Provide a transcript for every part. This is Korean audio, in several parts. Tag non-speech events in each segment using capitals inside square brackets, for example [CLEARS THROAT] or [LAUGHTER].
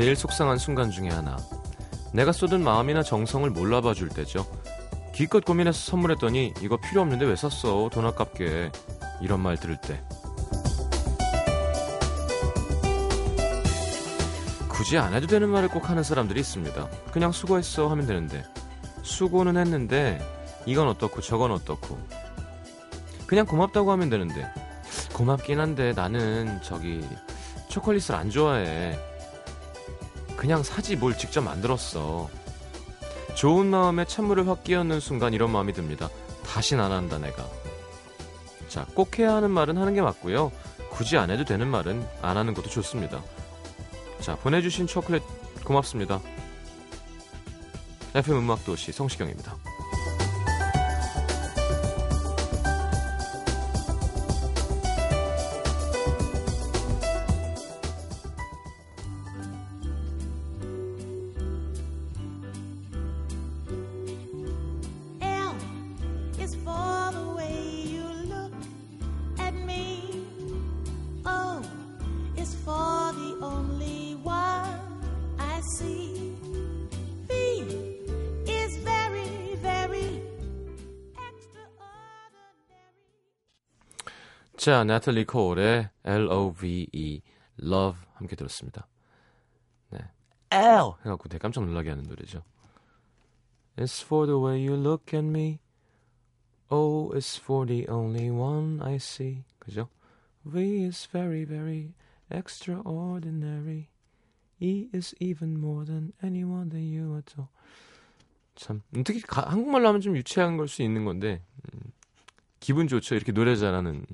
제일 속상한 순간 중에 하나. 내가 쏟은 마음이나 정성을 몰라봐 줄 때죠. 기껏 고민해서 선물했더니 이거 필요 없는데 왜 샀어? 돈 아깝게. 이런 말 들을 때. 굳이 안 해도 되는 말을 꼭 하는 사람들이 있습니다. 그냥 수고했어 하면 되는데. 수고는 했는데 이건 어떻고 저건 어떻고. 그냥 고맙다고 하면 되는데. 고맙긴 한데 나는 저기 초콜릿을 안 좋아해. 그냥 사지 뭘 직접 만들었어. 좋은 마음에 찬물을 확 끼얹는 순간 이런 마음이 듭니다. 다신 안 한다 내가. 자, 꼭 해야 하는 말은 하는 게 맞고요. 굳이 안 해도 되는 말은 안 하는 것도 좋습니다. 자, 보내주신 초콜릿 고맙습니다. FM 음악도시 성시경입니다. 자, 나탈리 콜의 L-O-V-E, Love 함께 들었습니다. 네. L! 해갖고 되게 깜짝 놀라게 하는 노래죠. It's for the way you look at me. O is for the only one I see. 그죠? V is very, very extraordinary. E is even more than anyone that you adore. 참, 특히 가- 한국말로 하면 좀 유치한 걸 수 있는 건데, 음, 기분 좋죠. 이렇게 노래 잘하는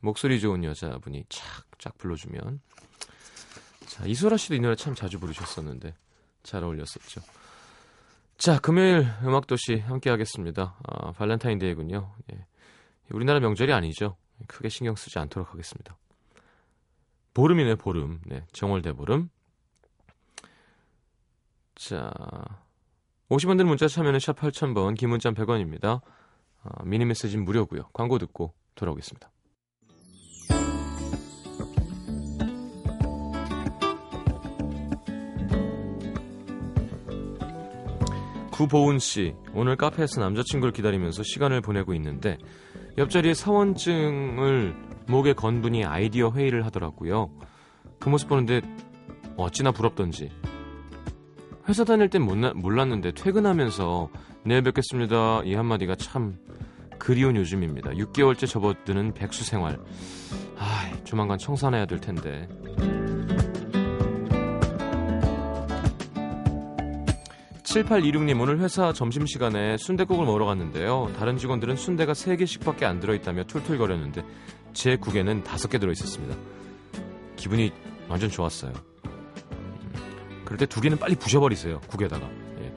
목소리 좋은 여자분이 착착 불러주면. 자, 이소라 씨도 이 노래 참 자주 부르셨었는데 잘 어울렸었죠. 자, 금요일 음악도시 함께 하겠습니다. 아, 발렌타인데이군요. 예. 우리나라 명절이 아니죠. 크게 신경 쓰지 않도록 하겠습니다. 보름이네, 보름. 네, 정월대 보름. 자, 50원 드는 문자 참여는 샵 8000번, 긴 문자 100원입니다. 아, 미니 메시지는 무료고요. 광고 듣고 돌아오겠습니다. 구보은 씨, 오늘 카페에서 남자친구를 기다리면서 시간을 보내고 있는데 옆자리에 사원증을 목에 건 분이 아이디어 회의를 하더라고요. 그 모습 보는데 어찌나 부럽던지. 회사 다닐 땐 몰랐는데 퇴근하면서 내일 뵙겠습니다. 이 한마디가 참 그리운 요즘입니다. 6개월째 접어드는 백수 생활. 아, 조만간 청산해야 될 텐데. 7826님 오늘 회사 점심시간에 순대국을 먹으러 갔는데요. 다른 직원들은 순대가 3개씩밖에 안 들어있다며 툴툴거렸는데 제 국에는 5개 들어있었습니다. 기분이 완전 좋았어요. 음, 그럴 때 두 개는 빨리 부셔버리세요. 국에다가. 예.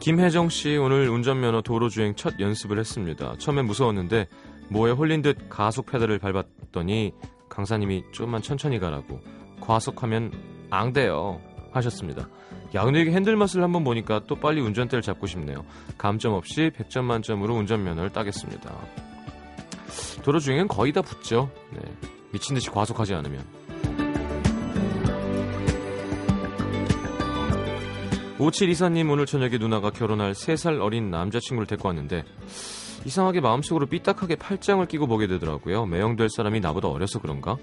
김혜정 씨 오늘 운전면허 도로주행 첫 연습을 했습니다. 처음엔 무서웠는데 뭐에 홀린 듯 가속 페달을 밟았더니 강사님이 좀만 천천히 가라고 과속하면 앙대요 하셨습니다. 야 근데 이게 핸들 맛을 한번 보니까 또 빨리 운전대를 잡고 싶네요. 감점 없이 100점 만점으로 운전면허를 따겠습니다. 도로 주행은 거의 다 붙죠. 네. 미친 듯이 과속하지 않으면. 5724님 오늘 저녁에 누나가 결혼할 3살 어린 남자친구를 데리고 왔는데 이상하게 마음속으로 삐딱하게 팔짱을 끼고 보게 되더라고요. 매형될 사람이 나보다 어려서 그런가?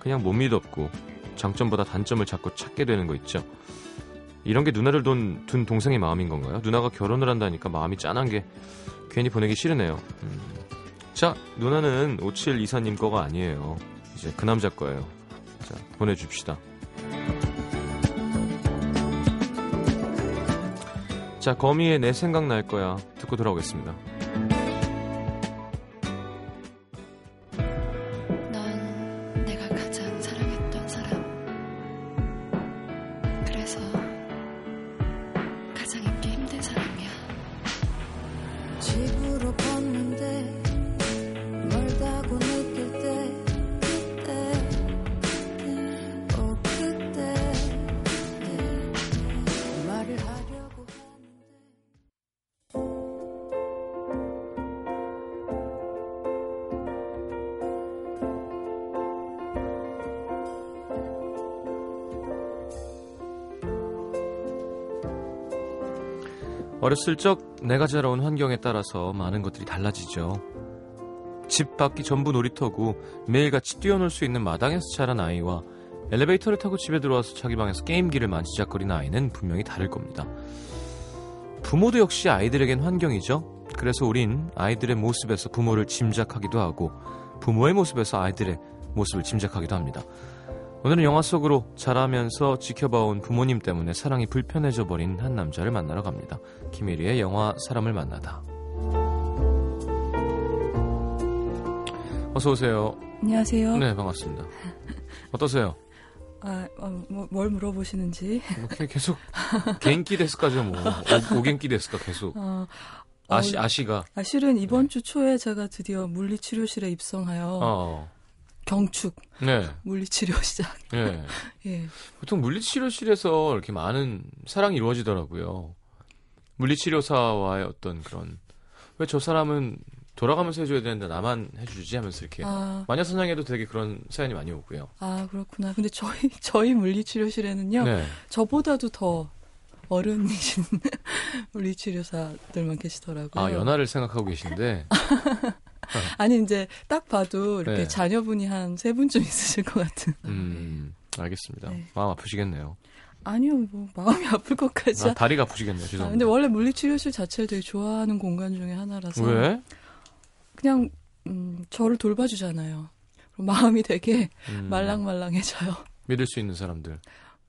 그냥 못 믿었고 장점보다 단점을 자꾸 찾게 되는 거 있죠. 이런 게 누나를 둔, 둔 동생의 마음인 건가요? 누나가 결혼을 한다니까 마음이 짠한 게 괜히 보내기 싫으네요. 음. 자, 누나는 5724님 거가 아니에요. 이제 그 남자 거예요. 자, 보내줍시다. 자, 거미의 내 생각 날 거야. 듣고 돌아오겠습니다. 어렸을 적 내가 자라온 환경에 따라서 많은 것들이 달라지죠. 집 밖이 전부 놀이터고 매일같이 뛰어놀 수 있는 마당에서 자란 아이와 엘리베이터를 타고 집에 들어와서 자기 방에서 게임기를 만지작거리는 아이는 분명히 다를 겁니다. 부모도 역시 아이들에겐 환경이죠. 그래서 우린 아이들의 모습에서 부모를 짐작하기도 하고 부모의 모습에서 아이들의 모습을 짐작하기도 합니다. 오늘은 영화 속으로 자라면서 지켜봐온 부모님 때문에 사랑이 불편해져 버린 한 남자를 만나러 갑니다. 김혜리의 영화 사람을 만나다. 어서 오세요. 안녕하세요. 네, 반갑습니다. 어떠세요? 아, 어, 뭐, 뭘 물어보시는지. 뭐 계속 갱기 데스까죠 뭐 오, 오갱기 데스까 계속 어, 아시 어, 아시가 아, 실은 이번 주 초에 제가 드디어 물리치료실에 입성하여 어 경축 네, 물리치료 [LAUGHS] 시작. 네. [LAUGHS] 예. 보통 물리치료실에서 이렇게 많은 사랑이 이루어지더라고요. 물리치료사와의 어떤 그런 왜 저 사람은 돌아가면서 해줘야 되는데 나만 해주지 하면서 이렇게 아, 마녀사냥에도 되게 그런 사연이 많이 오고요. 아 그렇구나. 근데 저희 [LAUGHS] 저희 물리치료실에는요. 네. 저보다도 더 어른이신 물리치료사들만 계시더라고요. 아 연하를 생각하고 계신데 아니 이제 딱 봐도 이렇게 네. 자녀분이 한 세 분쯤 있으실 것 같은. 음 알겠습니다. 네. 마음 아프시겠네요. 아니요, 뭐 마음이 아플 것까지. 아, 다리가 아프시겠네요. 아, 죄송합니다. 근데 원래 물리치료실 자체를 되게 좋아하는 공간 중에 하나라서 왜? 그냥 음, 저를 돌봐주잖아요. 마음이 되게 음, 말랑말랑해져요. 믿을 수 있는 사람들.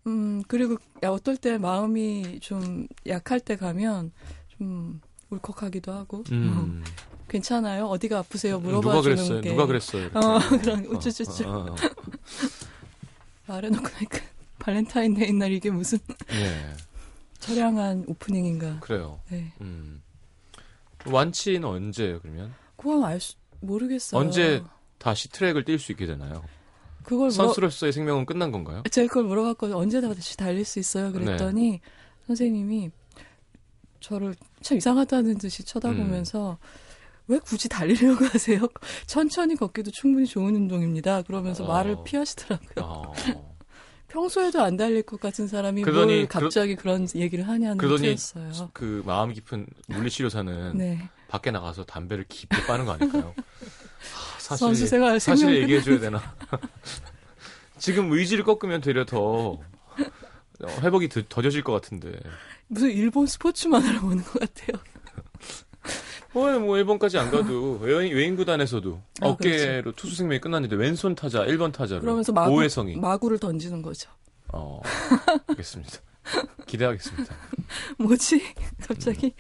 음 그리고 야, 어떨 때 마음이 좀 약할 때 가면 좀 울컥하기도 하고 음. [LAUGHS] 괜찮아요? 어디가 아프세요? 물어봐 누가 주는 그랬어요? 게 누가 그랬어요? 어, [LAUGHS] 그런 우쭈쭈쭈 어, 어, 어. [LAUGHS] 말해놓고 나니까 발렌타인데이 날 이게 무슨 예, 처량한 오프닝인가? 그래요. 네, 음. 완치는 언제예요? 그러면 그건 알 수 모르겠어요. 언제 다시 트랙을 뛸 수 있게 되나요? 그걸 물어, 선수로서의 생명은 끝난 건가요? 제가 그걸 물어봤거든요. 언제 다시 달릴 수 있어요? 그랬더니 네. 선생님이 저를 참 이상하다는 듯이 쳐다보면서 음. 왜 굳이 달리려고 [LAUGHS] 하세요? 천천히 걷기도 충분히 좋은 운동입니다. 그러면서 어. 말을 피하시더라고요. 어. [LAUGHS] 평소에도 안 달릴 것 같은 사람이 그러더니 뭘 갑자기 그런 얘기를 하냐는 뜻이었어요. 그 마음 깊은 물리치료사는 [LAUGHS] 네. 밖에 나가서 담배를 깊게 빠는 거 아닐까요? 하, 사실 선수 생활 사실 생명 얘기해 줘야 되나? 지금 의지를 꺾으면 되려 더 어, 회복이 더, 더뎌질 것 같은데. 무슨 일본 스포츠만으로 보는 것 같아요. 어, 뭐 일본까지 안 가도 [LAUGHS] 외인, 외인 구단에서도 아, 어깨로 투수 생명이 끝났는데 왼손 타자 1번 타자로 그러면서 마구, 오해성이 마구를 던지는 거죠. 어 [LAUGHS] 알겠습니다. 기대하겠습니다. [LAUGHS] 뭐지? 갑자기?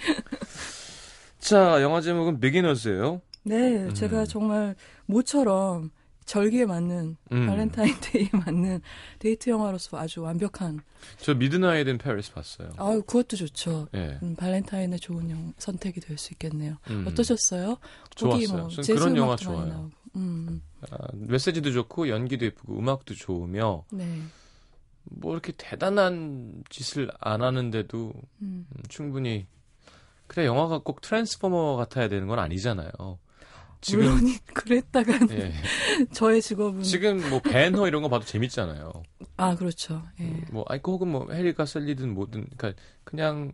자 영화 제목은 Beginners예요. 네, 음. 제가 정말 모처럼 절기에 맞는 음. 발렌타인데이에 맞는 데이트 영화로서 아주 완벽한. 저 Midnight in Paris 봤어요. 아유, 그것도 좋죠. 예. 음, 발렌타인의 좋은 영, 선택이 될 수 있겠네요. 음. 어떠셨어요? 거기 좋았어요. 뭐 저는 재즈 그런 영화 좋아요. 음, 아, 메시지도 좋고 연기도 예쁘고 음악도 좋으며 네. 뭐 이렇게 대단한 짓을 안 하는데도 음. 음, 충분히 그래 영화가 꼭 트랜스포머 같아야 되는 건 아니잖아요. 지금 물론이 그랬다간 예. [LAUGHS] 저의 직업은 지금 뭐 배너 이런 거 봐도 재밌잖아요. 아 그렇죠. 예. 뭐 아이 혹은 뭐 해리가 셀리든 뭐든 그러니까 그냥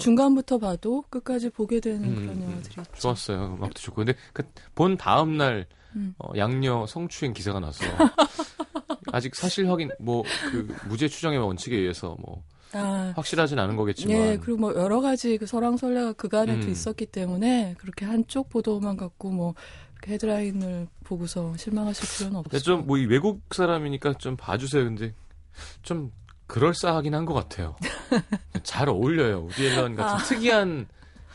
중간부터 봐도 끝까지 보게 되는 음, 그런 음, 영화들이 있죠. 좋았어요. 음악도 좋고 근데 그 본 다음 날 음. 어, 양녀 성추행 기사가 나서 [LAUGHS] 아직 사실 확인 뭐 그 무죄 추정의 원칙에 의해서 뭐 아, 확실하진 않은 거겠지만 예, 그리고 뭐 여러 가지 그 설왕설래가 그간에도 음. 있었기 때문에 그렇게 한쪽 보도만 갖고 뭐 헤드라인을 보고서 실망하실 필요는 없어요. 좀뭐 이 외국 사람이니까 좀 봐주세요. 근데 좀 그럴싸하긴 한 것 같아요. [LAUGHS] 잘 어울려요. 우디 앨런 같은 아. 특이한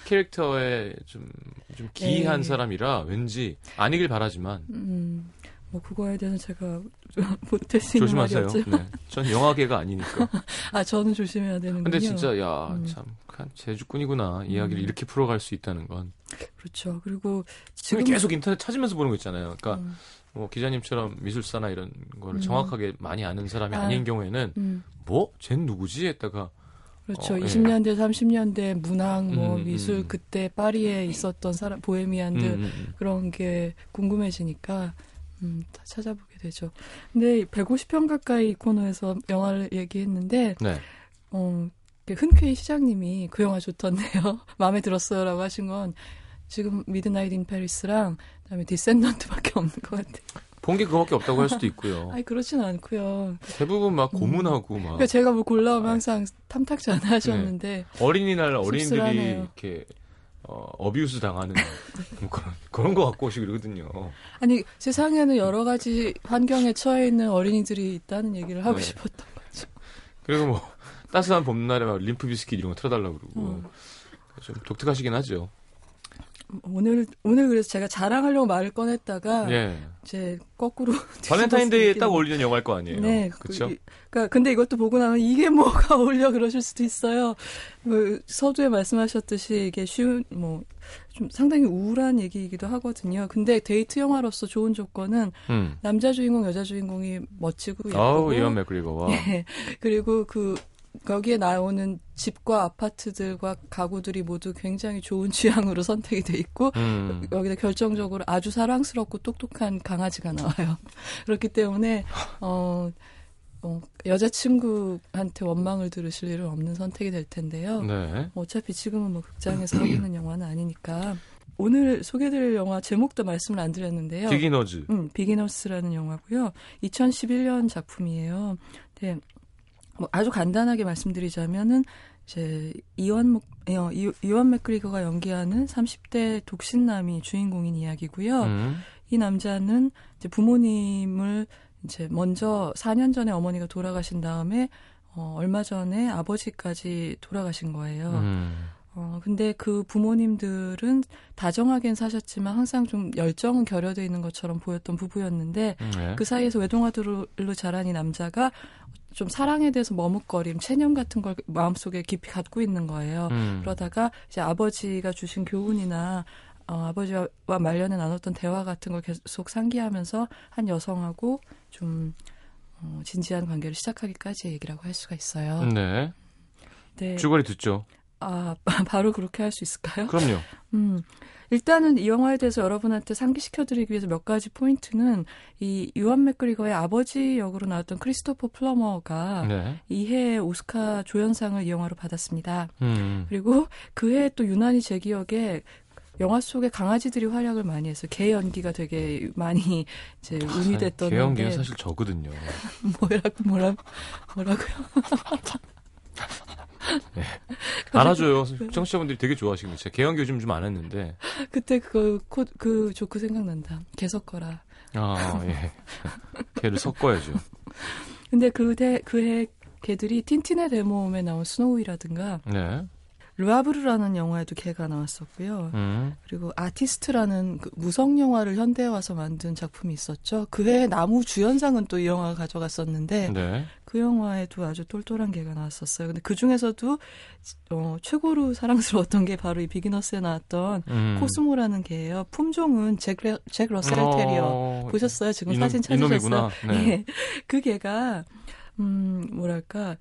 캐릭터에 좀, 좀 기이한 네. 사람이라 왠지 아니길 바라지만 음, 뭐 그거에 대해서 제가 [LAUGHS] 못할 수 있는 말이 조심하세요. 네. 전 영화계가 아니니까. [LAUGHS] 아, 저는 조심해야 되는군요. 근데 진짜 야 음. 참 제주꾼이구나 이야기를 음. 이렇게 풀어갈 수 있다는 건. 그렇죠. 그리고 지금 계속 인터넷 찾으면서 보는 거 있잖아요. 그러니까 음, 뭐 기자님처럼 미술사나 이런 거를 음. 정확하게 많이 아는 사람이 아. 아. 닌 경우에는 음, 뭐? 쟨 누구지? 했다가 그렇죠. 어, 예. 20년대, 30년대 문학, 뭐 음, 음, 미술 음. 그때 파리에 있었던 사람 보헤미안들 음, 음, 음. 그런 게 궁금해지니까 음, 다 찾아보게 되죠. 근데 150편 가까이 이 코너에서 영화를 얘기했는데 네. 어, 그 흔쾌히 시장님이 그 영화 좋던데요. [LAUGHS] 마음에 들었어요라고 하신 건 지금 Midnight in Paris랑 그다음에 디센던트밖에 없는 것 같아요. 본 게 그거밖에 없다고 할 수도 있고요. 아니 그렇진 않고요. 대부분 막 고문하고 막 그러니까 제가 뭐 골라오면 항상 탐탁지 않아 하셨는데 어린이날 어린이들이 씁쓸하네요. 이렇게 어, 어뷰스 당하는 [LAUGHS] 뭐 그런 그런 거 갖고 오시고 그러거든요. 아니 세상에는 여러 가지 환경에 처해 있는 어린이들이 있다는 얘기를 하고 네. 싶었던 거죠. 그리고 뭐 따스한 봄날에 막 림프 비스킷 이런 거 틀어달라고 그러고 음. 좀 독특하시긴 하죠. 오늘 오늘 그래서 제가 자랑하려고 말을 꺼냈다가 예. 이제 거꾸로 [LAUGHS] 발렌타인데이에 딱 어울리는 영화일 거 아니에요. 네, 그렇죠. 그, 그러니까 근데 이것도 보고 나면 이게 뭐가 [LAUGHS] 어울려 그러실 수도 있어요. 그 서두에 말씀하셨듯이 이게 쉬운 뭐 좀 상당히 우울한 얘기이기도 하거든요. 근데 데이트 영화로서 좋은 조건은 음. 남자 주인공, 여자 주인공이 멋지고 예쁘고 아우 이완 맥그리거와 예. 그리고 그 거기에 나오는 집과 아파트들과 가구들이 모두 굉장히 좋은 [LAUGHS] 취향으로 선택이 돼 있고 음. 여기다 결정적으로 아주 사랑스럽고 똑똑한 강아지가 나와요. [LAUGHS] 그렇기 때문에 어, 어, 여자친구한테 원망을 들으실 일은 없는 선택이 될 텐데요. 네. 어차피 지금은 뭐 극장에서 하고 있는 영화는 아니니까 오늘 소개드릴 영화 제목도 말씀을 안 드렸는데요. 비기너즈. 음, 비기너스라는 영화고요. 2011년 작품이에요. 네. 뭐 아주 간단하게 말씀드리자면은 이제 이원 목- 어, 이- 이원 맥그리거가 연기하는 30대 독신남이 주인공인 이야기고요. 음. 이 남자는 이제 부모님을 이제 먼저 4년 전에 어머니가 돌아가신 다음에 어, 얼마 전에 아버지까지 돌아가신 거예요. 음. 어, 근데 그 부모님들은 다정하게는 사셨지만 항상 좀 열정은 결여돼 있는 것처럼 보였던 부부였는데 네. 그 사이에서 외동아들로 자란 이 남자가 좀 사랑에 대해서 머뭇거림, 체념 같은 걸 마음속에 깊이 갖고 있는 거예요. 음. 그러다가 이제 아버지가 주신 교훈이나 어, 아버지와 말년에 나눴던 대화 같은 걸 계속 상기하면서 한 여성하고 좀 어, 진지한 관계를 시작하기까지의 얘기라고 할 수가 있어요. 네. 네. 주거리 듣죠. 아, [LAUGHS] 바로 그렇게 할 수 있을까요? 그럼요. 음. 일단은 이 영화에 대해서 여러분한테 상기시켜드리기 위해서 몇 가지 포인트는 이 유한 맥그리거의 아버지 역으로 나왔던 크리스토퍼 플러머가 네. 이해 오스카 조연상을 이 영화로 받았습니다. 음. 그리고 그해 또 유난히 제 기억에 영화 속에 강아지들이 활약을 많이 해서 개 연기가 되게 많이 이제 의미됐던 개연기는 건데 사실 저거든요. [LAUGHS] 뭐라고 뭐라 뭐라고요? [LAUGHS] [LAUGHS] 알아줘요. 청취자분들이 되게 좋아하시거든요. 제가 개연기 요즘 좀 안 했는데. 그때 그, 코, 그 조크 생각난다. 개 섞어라. 아, 예. 개를 섞어야죠. [LAUGHS] 근데 그해 그해 개들이 틴틴의 데모음에 나온 스노우이라든가 네. 르아브르라는 영화에도 개가 나왔었고요. 음. 그리고 아티스트라는 그 무성 영화를 현대에 와서 만든 작품이 있었죠. 그해 나무 주연상은 또 이 영화가 가져갔었는데 네. 그 영화에도 아주 똘똘한 개가 나왔었어요. 근데 그 중에서도 어, 최고로 사랑스러웠던 게 바로 이 Beginners에 나왔던 음. 코스모라는 개예요. 품종은 잭, 레- 잭 러셀 테리어. 어, 보셨어요? 지금 이놈- 사진 찾으셨어요? 이놈이구나. 네. [LAUGHS] 예. 그 개가 음 뭐랄까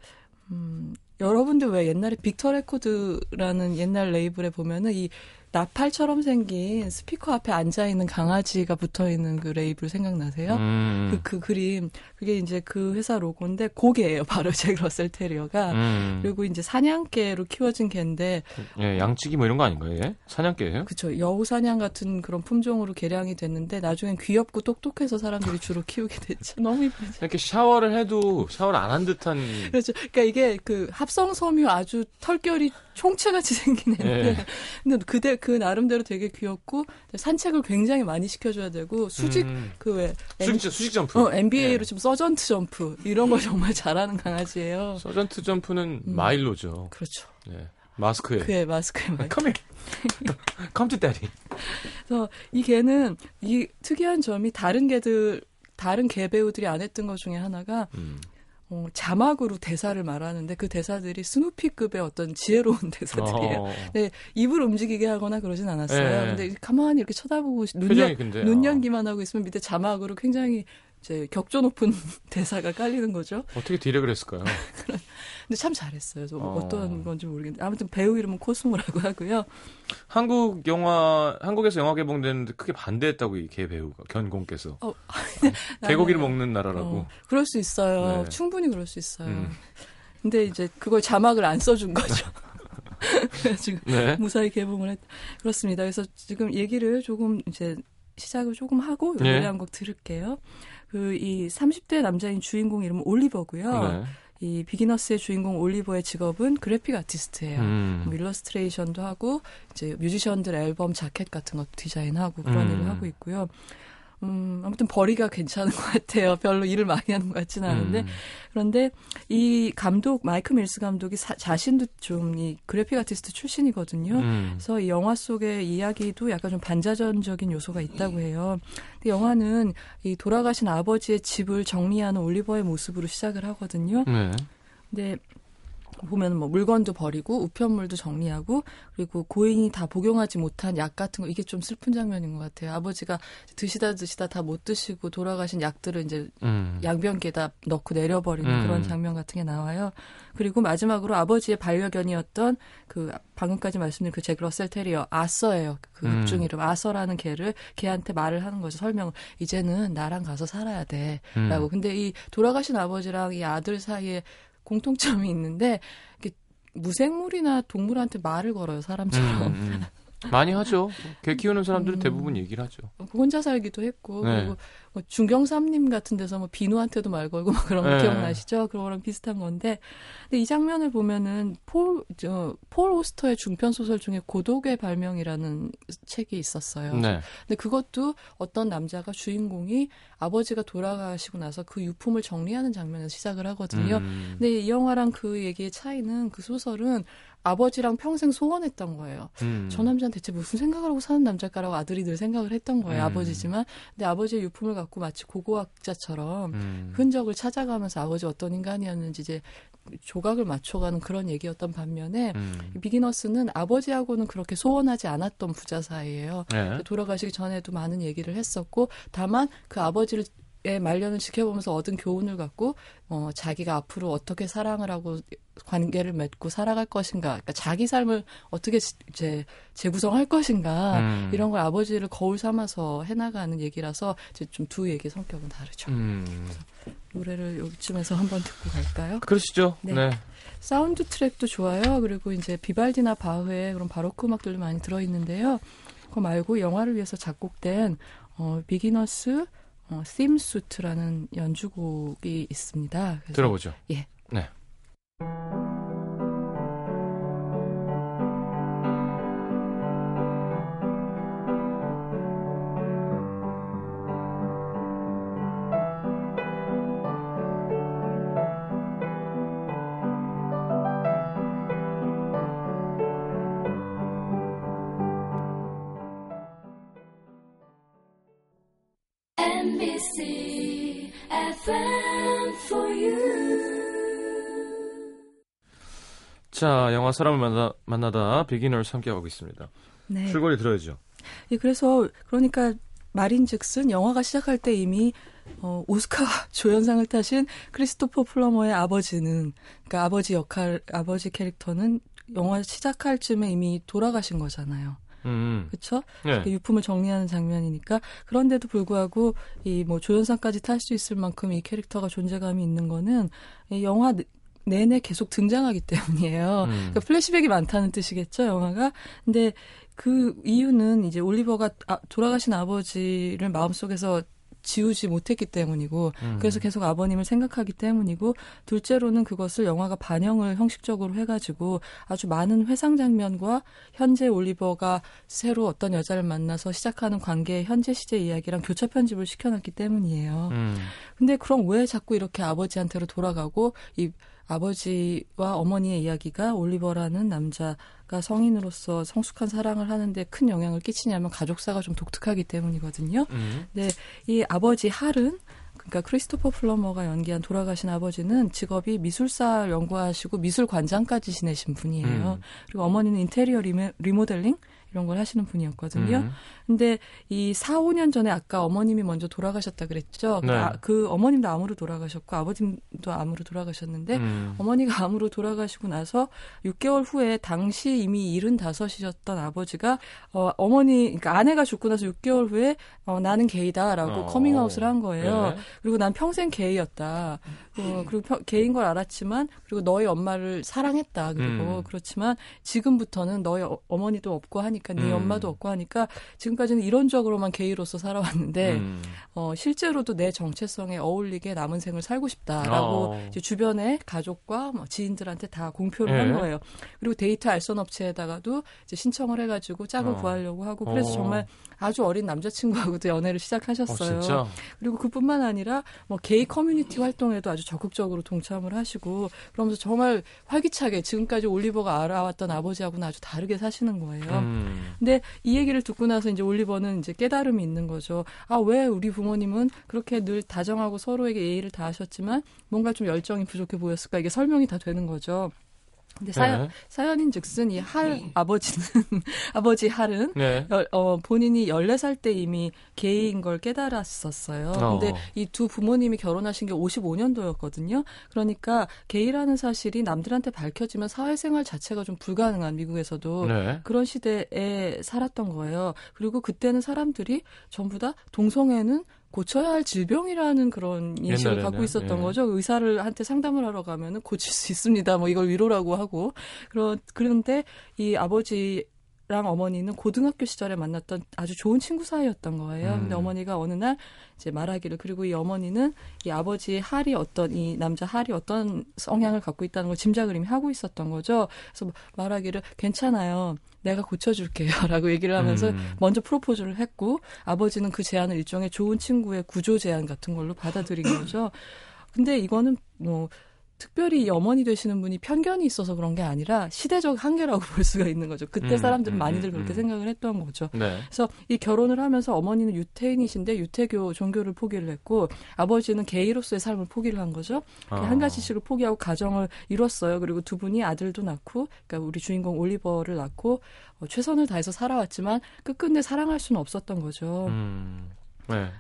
음 여러분들 왜 옛날에 빅터 레코드라는 옛날 레이블에 보면은 이 나팔처럼 생긴 스피커 앞에 앉아 있는 강아지가 붙어 있는 그 레이블 생각나세요? 음. 그, 그 그림 그게 이제 그 회사 로고인데 그 개예요 바로 잭 러셀 테리어가 음. 그리고 이제 사냥개로 키워진 개인데 예, 양치기 뭐 이런 거 아닌가요? 예? 사냥개예요? 그쵸 여우 사냥 같은 그런 품종으로 개량이 됐는데 나중엔 귀엽고 똑똑해서 사람들이 주로 키우게 됐죠 [LAUGHS] 너무 이쁘죠 이렇게 샤워를 해도 샤워를 안 한 듯한 그렇죠. 그러니까 이게 그 합성 섬유 아주 털결이 총채같이 [LAUGHS] 생긴 애인데, 예. 근데 그대 그 나름대로 되게 귀엽고 산책을 굉장히 많이 시켜줘야 되고 수직 음. 그 왜 수직 수직 점프. 어, NBA로 예. 지금 서전트 점프 이런 거 정말 [LAUGHS] 잘하는 강아지예요. 서전트 점프는 음. 마일로죠. 그렇죠. 예. 마스크에. 그의 마스크에 막. Come here. [LAUGHS] Come to daddy. 그래서 이 개는 이 특이한 점이 다른 개들 다른 개 배우들이 안 했던 것 중에 하나가 음. 어, 자막으로 대사를 말하는데 그 대사들이 스누피급의 어떤 지혜로운 [LAUGHS] 대사들이에요. 어. 네, 입을 움직이게 하거나 그러진 않았어요. 예. 근데 가만히 이렇게 쳐다보고 눈, 연, 근데 눈 어. 연기만 하고 있으면 밑에 자막으로 굉장히 이 제 격조 높은 [LAUGHS] 대사가 깔리는 거죠. 어떻게 디렉을 했을까요? [LAUGHS] 근데 참 잘했어요. 저 어. 어떤 건지 모르겠는데 아무튼 배우 이름은 코스모라고 하고요. 한국 영화 한국에서 영화 개봉되는데 크게 반대했다고 이 개 배우가 견공께서 어, 개고기를 나는- 먹는 나라라고. 어, 그럴 수 있어요. 네. 충분히 그럴 수 있어요. 음. 근데 이제 그걸 자막을 안 써준 거죠. [LAUGHS] 그래가지고 네. 무사히 개봉을 했. 그렇습니다. 그래서 지금 얘기를 조금 이제 시작을 조금 하고 네. 노래 한 곡 들을게요. 그 이 30대 남자인 주인공 이름은 올리버고요. 네. 이 Beginners의 주인공 올리버의 직업은 그래픽 아티스트예요. 음. 뭐 일러스트레이션도 하고 이제 뮤지션들 앨범 자켓 같은 것도 디자인하고 그런 음. 일을 하고 있고요. 음, 아무튼 벌이가 괜찮은 것 같아요. 별로 일을 많이 하는 것 같지는 않은데 음. 그런데 이 감독 마이크 밀스 감독이 사- 자신도 좀 이 그래픽 아티스트 출신이거든요. 음. 그래서 이 영화 속의 이야기도 약간 좀 반자전적인 요소가 있다고 해요. 근데 영화는 이 돌아가신 아버지의 집을 정리하는 올리버의 모습으로 시작을 하거든요. 네. 근데 보면 뭐 물건도 버리고 우편물도 정리하고 그리고 고인이 다 복용하지 못한 약 같은 거 이게 좀 슬픈 장면인 것 같아요. 아버지가 드시다 드시다 다 못 드시고 돌아가신 약들을 이제 음. 양변기에다 넣고 내려버리는 음. 그런 장면 같은 게 나와요. 그리고 마지막으로 아버지의 반려견이었던 그 방금까지 말씀드린 그 잭 러셀 테리어 아서예요. 그 음. 극중 이름 아서라는 개를 걔한테 말을 하는 거죠. 설명을 이제는 나랑 가서 살아야 돼라고. 음. 근데 이 돌아가신 아버지랑 이 아들 사이에 공통점이 있는데 이게 무생물이나 동물한테 말을 걸어요 사람처럼. 음, 음. 많이 하죠. 개 키우는 사람들은 음. 대부분 얘기를 하죠. 혼자 살기도 했고 네. 그리고 뭐 중경삼림 같은 데서 뭐 비누한테도 말 걸고 막 그런 거 네. 기억나시죠? 그런 거랑 비슷한 건데 근데 이 장면을 보면은 폴, 저, 폴 오스터의 중편 소설 중에 고독의 발명이라는 책이 있었어요. 네. 근데 그것도 어떤 남자가 주인공이 아버지가 돌아가시고 나서 그 유품을 정리하는 장면에서 시작을 하거든요. 음. 근데 이 영화랑 그 얘기의 차이는 그 소설은 아버지랑 평생 소원했던 거예요. 음. 저 남자는 대체 무슨 생각을 하고 사는 남자일까라고 아들이 늘 생각을 했던 거예요. 음. 아버지지만. 근데 아버지의 유품을 갖고 마치 고고학자처럼 음. 흔적을 찾아가면서 아버지 어떤 인간이었는지 이제 조각을 맞춰가는 그런 얘기였던 반면에 음. 이 비기너스는 아버지하고는 그렇게 소원하지 않았던 부자 사이예요. 네. 돌아가시기 전에도 많은 얘기를 했었고 다만 그 아버지를 의 말년을 지켜보면서 얻은 교훈을 갖고 어, 자기가 앞으로 어떻게 사랑을 하고 관계를 맺고 살아갈 것인가, 그러니까 자기 삶을 어떻게 지- 이제 재구성할 것인가 음. 이런 걸 아버지를 거울 삼아서 해나가는 얘기라서 이제 좀 두 얘기 성격은 다르죠. 음. 노래를 여기쯤에서 한번 듣고 갈까요? 그러시죠. 네. 네. 사운드 트랙도 좋아요. 그리고 이제 비발디나 바흐의 그런 바로크 음악들도 많이 들어 있는데요. 그거 말고 영화를 위해서 작곡된 어, 비기너스 어, 심수트라는 연주곡이 있습니다. 그래서 들어보죠. 예. 네. 자, 영화 사람을 만나, 만나다 비기너를 함께하고 있습니다. 네. 줄거리 들어야죠. 예, 그래서 그러니까 말인즉슨 영화가 시작할 때 이미 어, 오스카 [LAUGHS] 조연상을 타신 크리스토퍼 플러머의 아버지는 그러니까 아버지 역할 아버지 캐릭터는 영화 시작할 쯤에 이미 돌아가신 거잖아요. 음. 그렇죠? 네. 유품을 정리하는 장면이니까 그런데도 불구하고 이 뭐 조연상까지 탈 수 있을 만큼 이 캐릭터가 존재감이 있는 거는 이 영화 내- 내내 계속 등장하기 때문이에요. 음. 그러니까 플래시백이 많다는 뜻이겠죠, 영화가. 근데 그 이유는 이제 올리버가 아- 돌아가신 아버지를 마음속에서 지우지 못했기 때문이고 음. 그래서 계속 아버님을 생각하기 때문이고 둘째로는 그것을 영화가 반영을 형식적으로 해가지고 아주 많은 회상 장면과 현재 올리버가 새로 어떤 여자를 만나서 시작하는 관계의 현재 시제 이야기랑 교차 편집을 시켜놨기 때문이에요. 음. 근데 그럼 왜 자꾸 이렇게 아버지한테로 돌아가고 이 아버지와 어머니의 이야기가 올리버라는 남자가 성인으로서 성숙한 사랑을 하는데 큰 영향을 끼치냐면 가족사가 좀 독특하기 때문이거든요. 음. 네, 이 아버지 할은 그러니까 크리스토퍼 플러머가 연기한 돌아가신 아버지는 직업이 미술사 연구하시고 미술 관장까지 지내신 분이에요. 음. 그리고 어머니는 인테리어 리메, 리모델링 이런 걸 하시는 분이었거든요. 음. 근데 이 4, 5년 전에 아까 어머님이 먼저 돌아가셨다 그랬죠. 네. 아, 그 어머님도 암으로 돌아가셨고 아버님도 암으로 돌아가셨는데 음. 어머니가 [LAUGHS] 암으로 돌아가시고 나서 6개월 후에 당시 이미 75이셨던 아버지가 어, 어머니 그러니까 아내가 죽고 나서 6개월 후에 어, 나는 게이다라고 어. 커밍아웃을 한 거예요. 네. 그리고 난 평생 게이였다. 어, 그리고 평- 게이인 걸 알았지만 그리고 너희 엄마를 사랑했다. 그리고 음. 그렇지만 지금부터는 너희 어, 어머니도 없고 하니까 네 음. 엄마도 없고 하니까 지금까지는 이론적으로만 게이로서 살아왔는데 음. 어, 실제로도 내 정체성에 어울리게 남은 생을 살고 싶다라고 어. 이제 주변에 가족과 뭐 지인들한테 다 공표를 예. 한 거예요. 그리고 데이트 알선 업체에다가도 이제 신청을 해가지고 짝을 어. 구하려고 하고 그래서 어. 정말 아주 어린 남자친구하고도 연애를 어, 시작하셨어요. 진짜? 그리고 그뿐만 아니라 뭐 게이 커뮤니티 활동에도 아주 적극적으로 동참을 하시고 그러면서 정말 활기차게 지금까지 올리버가 알아왔던 아버지하고는 아주 다르게 사시는 거예요. 음. 근데 이 얘기를 듣고 나서 이제 올리버는 이제 깨달음이 있는 거죠. 아, 왜 우리 부모님은 그렇게 늘 다정하고 서로에게 예의를 다하셨지만 뭔가 좀 열정이 부족해 보였을까? 이게 설명이 다 되는 거죠. 근데 사연, 네. 사연인 즉슨 이 할 아버지는, [LAUGHS] 아버지 할은 네. 열- 어, 본인이 14살 때 이미 게이인 걸 깨달았었어요. 어. 근데 이 두 부모님이 결혼하신 게 55년도였거든요. 그러니까 게이라는 사실이 남들한테 밝혀지면 사회생활 자체가 좀 불가능한 미국에서도 네. 그런 시대에 살았던 거예요. 그리고 그때는 사람들이 전부 다 동성애는 고쳐야 할 질병이라는 그런 인식을 갖고 있었던 예. 거죠. 의사를 한테 상담을 하러 가면은 고칠 수 있습니다. 뭐 이걸 위로라고 하고 그런 그런데 이 아버지 랑 어머니는 고등학교 시절에 만났던 아주 좋은 친구 사이였던 거예요. 음. 근데 어머니가 어느 날 이제 말하기를 그리고 이 어머니는 이 아버지 할이 어떤 이 남자 할이 어떤 성향을 갖고 있다는 걸 짐작을 이미 하고 있었던 거죠. 그래서 말하기를 괜찮아요. 내가 고쳐줄게요라고 [LAUGHS] 얘기를 하면서 음. 먼저 프로포즈를 했고 아버지는 그 제안을 일종의 좋은 친구의 구조 제안 같은 걸로 받아들인 거죠. 근데 이거는 뭐 특별히 이 어머니 되시는 분이 편견이 있어서 그런 게 아니라 시대적 한계라고 [LAUGHS] 볼 수가 있는 거죠. 그때 음, 사람들은 음, 많이들 음, 그렇게 음. 생각을 했던 거죠. 네. 그래서 이 결혼을 하면서 어머니는 유태인이신데 유태교 종교를 포기를 했고 아버지는 게이로서의 삶을 포기를 한 거죠. 어. 한 가지씩을 포기하고 가정을 이뤘어요. 그리고 두 분이 아들도 낳고, 그러니까 우리 주인공 올리버를 낳고 어, 최선을 다해서 살아왔지만 끝끝내 사랑할 수는 없었던 거죠. 음. 네.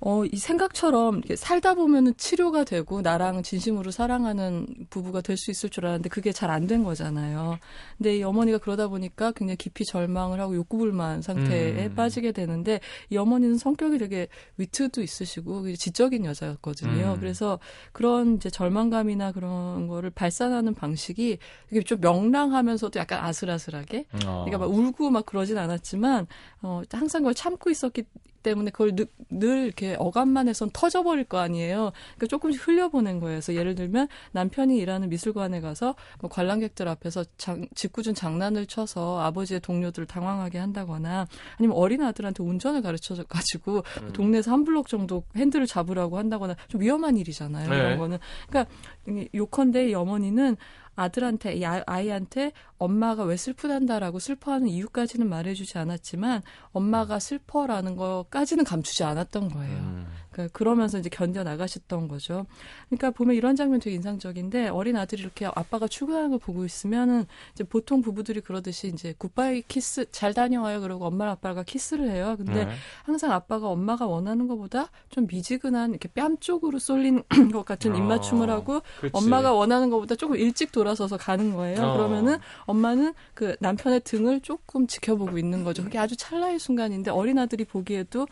어, 이 생각처럼 살다 보면은 치료가 되고 나랑 진심으로 사랑하는 부부가 될 수 있을 줄 알았는데 그게 잘 안 된 거잖아요. 근데 이 어머니가 그러다 보니까 굉장히 깊이 절망을 하고 욕구불만 상태에 음. 빠지게 되는데 이 어머니는 성격이 되게 위트도 있으시고 지적인 여자였거든요. 음. 그래서 그런 이제 절망감이나 그런 거를 발산하는 방식이 되게 좀 명랑하면서도 약간 아슬아슬하게 어. 그러니까 막 울고 막 그러진 않았지만 어 항상 그걸 참고 있었기 때문에 그걸 늘, 늘 이렇게 어감만 해선 터져버릴 거 아니에요. 그러니까 조금씩 흘려보낸 거예요. 그래서 예를 들면 남편이 일하는 미술관에 가서 뭐 관람객들 앞에서 장, 짓궂은 장난을 쳐서 아버지의 동료들을 당황하게 한다거나 아니면 어린 아들한테 운전을 가르쳐 가지고 음. 동네에서 한 블럭 정도 핸들을 잡으라고 한다거나 좀 위험한 일이잖아요. 네. 이런 거는. 그러니까 이 요컨대 이 어머니는 아들한테 이 아- 아이한테 엄마가 왜 슬프단다라고 슬퍼하는 이유까지는 말해주지 않았지만 엄마가 슬퍼라는 것까지는 감추지 않았던 거예요. 음. 그러니까 그러면서 이제 견뎌 나가셨던 거죠. 그러니까 보면 이런 장면 되게 인상적인데 어린 아들이 이렇게 아빠가 출근하는 걸 보고 있으면은 이제 보통 부부들이 그러듯이 이제 굿바이 키스 잘 다녀와요 그러고 엄마랑 아빠가 키스를 해요. 근데 네. 항상 아빠가 엄마가 원하는 것보다 좀 미지근한 이렇게 뺨 쪽으로 쏠린 [CLEARS THROAT] 것 같은 입맞춤을 어, 하고 그치. 엄마가 원하는 것보다 조금 일찍 돌아서서 가는 거예요. 어. 그러면은 엄마는 그 남편의 등을 조금 지켜보고 있는 거죠. 그게 아주 찰나의 순간인데 어린 아들이 보기에도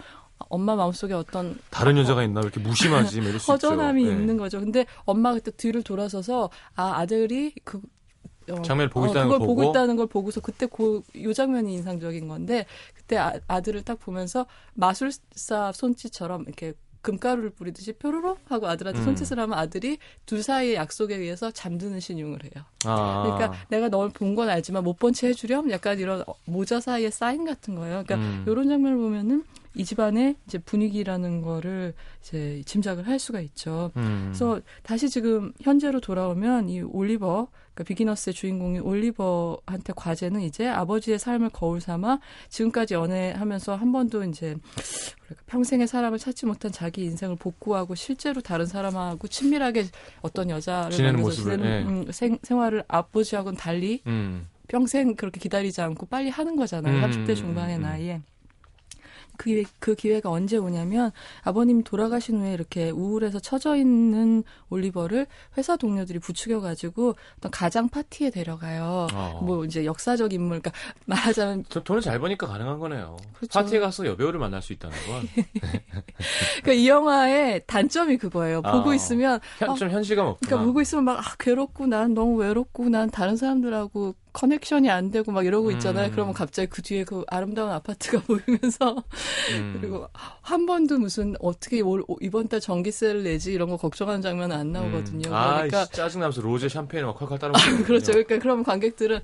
엄마 마음속에 어떤 다른 여자가 있나 왜 이렇게 무심하지 뭐 이럴 수 허전함이 있죠. 네. 있는 거죠. 근데 엄마가 그때 뒤를 돌아서서 아 아들이 그 어, 장면을 보고 있다는 그걸 걸 보고 보고? 있다는 걸 보고서 그때 그, 요 장면이 인상적인 건데 그때 아, 아들을 딱 보면서 마술사 손짓처럼 이렇게 금가루를 뿌리듯이 뾰로로 하고 아들한테 음. 손짓을 하면 아들이 둘 사이의 약속에 의해서 잠드는 신용을 해요. 아. 그러니까 내가 널 본 건 알지만 못 본 채 해주렴 약간 이런 어, 모자 사이의 사인 같은 거예요. 그러니까 음. 이런 장면을 보면은 이 집안의 이제 분위기라는 거를 이제 짐작을 할 수가 있죠. 음. 그래서 다시 지금 현재로 돌아오면 이 올리버, 그러니까 비기너스의 주인공인 올리버한테 과제는 이제 아버지의 삶을 거울 삼아 지금까지 연애하면서 한 번도 이제 평생의 사람을 찾지 못한 자기 인생을 복구하고 실제로 다른 사람하고 친밀하게 어떤 여자를 지내는 모습을, 지내는 예. 음, 생, 생활을 아버지하고는 달리 음. 평생 그렇게 기다리지 않고 빨리 하는 거잖아요. 음, 30대 중반의. 나이에. 그, 기회- 그 기회가 언제 오냐면 아버님 돌아가신 후에 이렇게 우울해서 처져 있는 올리버를 회사 동료들이 부추겨 가지고 어떤 가장 파티에 데려가요. 어. 뭐 이제 역사적 인물, 그러니까 [LAUGHS] 말하자면 저 돈을 잘 버니까 가능한 거네요. 그렇죠. 파티에 가서 여배우를 만날 수 있다는 건. [LAUGHS] 그러니까 이 영화의 단점이 그거예요. 보고 아. 있으면 현, 어, 좀 현실감 없구나. 그러니까 보고 있으면 막 아, 괴롭고 난 너무 외롭고 난 다른 사람들하고 커넥션이 안 되고 막 이러고 있잖아요. 음. 그러면 갑자기 그 뒤에 그 아름다운 아파트가 [LAUGHS] 보이면서 음. 그리고 한 번도 무슨 어떻게 올- 이번 달 전기세를 내지 이런 거 걱정하는 장면은 안 나오거든요. 음. 아, 그러니까 짜증나면서 로제 샴페인을 막 콸콸 따르고. [LAUGHS] 그렇죠. 그러니까 그럼 관객들은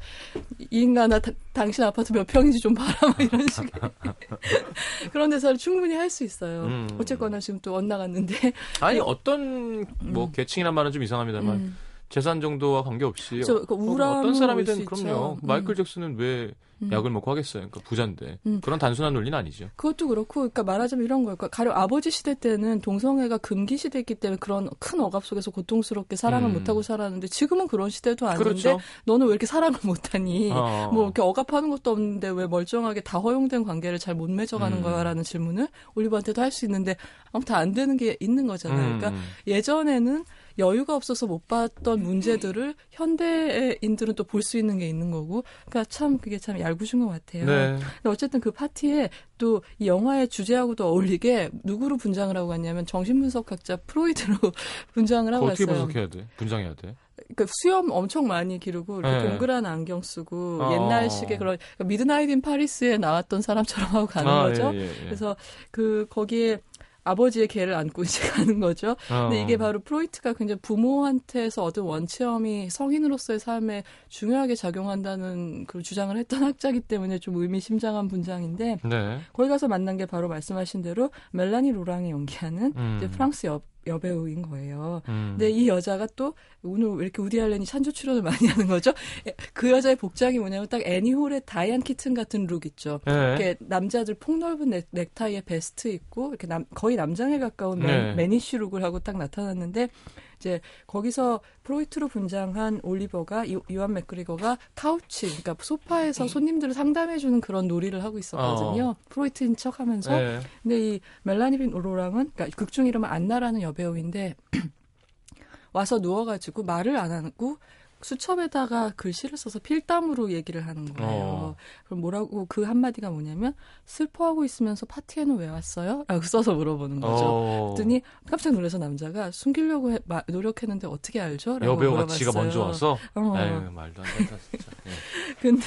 이 인간아 다- 당신 아파트 몇 평인지 좀 봐라 막 이런 식의 [LAUGHS] 그런 데서 충분히 할 수 있어요. 음. 어쨌거나 지금 또 엇나갔는데 아니, 어떤, 뭐, 계층이란 말은 좀 이상합니다만, 음. 재산 정도와 관계없이. 그렇죠. 그 어, 우울함은 어떤 사람이든. 그럼요. 음. 마이클 잭슨은 왜 음. 약을 먹고 하겠어요. 그러니까 부자인데. 음. 그런 단순한 논리는 아니죠. 그것도 그렇고, 그러니까 말하자면 이런 거예요. 그러니까 가령 아버지 시대 때는 동성애가 금기 시대이기 때문에 그런 큰 억압 속에서 고통스럽게 사랑을 음. 못하고 살았는데 지금은 그런 시대도 아닌데 그렇죠. 너는 왜 이렇게 사랑을 못하니? 어. 뭐 이렇게 억압하는 것도 없는데 왜 멀쩡하게 다 허용된 관계를 잘 못 맺어가는 음. 거야라는 질문을 올리버한테도 할 수 있는데 아무튼 안 되는 게 있는 거잖아요. 그러니까 음. 예전에는 여유가 없어서 못 봤던 문제들을 현대인들은 또 볼 수 있는 게 있는 거고, 그러니까 참 그게 참 얄궂은 것 같아요. 네. 근데 어쨌든 그 파티에 또 이 영화의 주제하고도 어울리게 누구로 분장을 하고 갔냐면 정신분석학자 프로이드로 [LAUGHS] 분장을 하고 그거 어떻게 갔어요. 분석해야 돼? 분장해야 돼? 그러니까 수염 엄청 많이 기르고 이렇게 네. 동그란 안경 쓰고 어. 옛날식의 그런 그러니까 Midnight in Paris에 나왔던 사람처럼 하고 가는 아, 거죠. 예, 예, 예. 그래서 그 거기에 아버지의 개를 안고 [LAUGHS] 이제 가는 거죠. 어. 근데 이게 바로 프로이트가 굉장히 부모한테서 얻은 원체험이 성인으로서의 삶에 중요하게 작용한다는 그 주장을 했던 학자기 때문에 좀 의미심장한 분장인데 네. 거기 가서 만난 게 바로 말씀하신 대로 멜라니 로랑이 연기하는 음. 이제 프랑스 여, 여배우인 거예요. 음. 근데 이 여자가 또 오늘 왜 이렇게 우디 알렌이 찬조 출연을 많이 [LAUGHS] 하는 거죠? 에, 그 여자의 복장이 뭐냐면 딱 애니홀의 다이안 키튼 같은 look 있죠. 예. 이렇게 남자들 폭넓은 넥, 넥타이에 베스트 입고 이렇게 남, 거의 남장에 가까운 네. man, mannish look을 하고 딱 나타났는데 이제 거기서 프로이트로 분장한 올리버가 이, 이완 맥그리거가 couch 그러니까 소파에서 손님들을 상담해 주는 그런 놀이를 하고 있었거든요. 프로이트인 척 하면서 예. 근데 이 멜라니 빈 로랑은 그러니까 극중 이름은 안나라는 여배우인데 [CLEARS THROAT] 와서 누워가지고 말을 안 하고 수첩에다가 글씨를 써서 필담으로 얘기를 하는 거예요. 어. 그럼 뭐라고 그 한마디가 뭐냐면 슬퍼하고 있으면서 파티에는 왜 왔어요? 라고 써서 물어보는 거죠. 어. 그랬더니 깜짝 놀라서 남자가 숨기려고 해- 마- 노력했는데 어떻게 알죠? 라고 여배우가 물어봤어요. 지가 먼저 와서 어. 에휴, 말도 안 된다 진짜. 예. [LAUGHS] 근데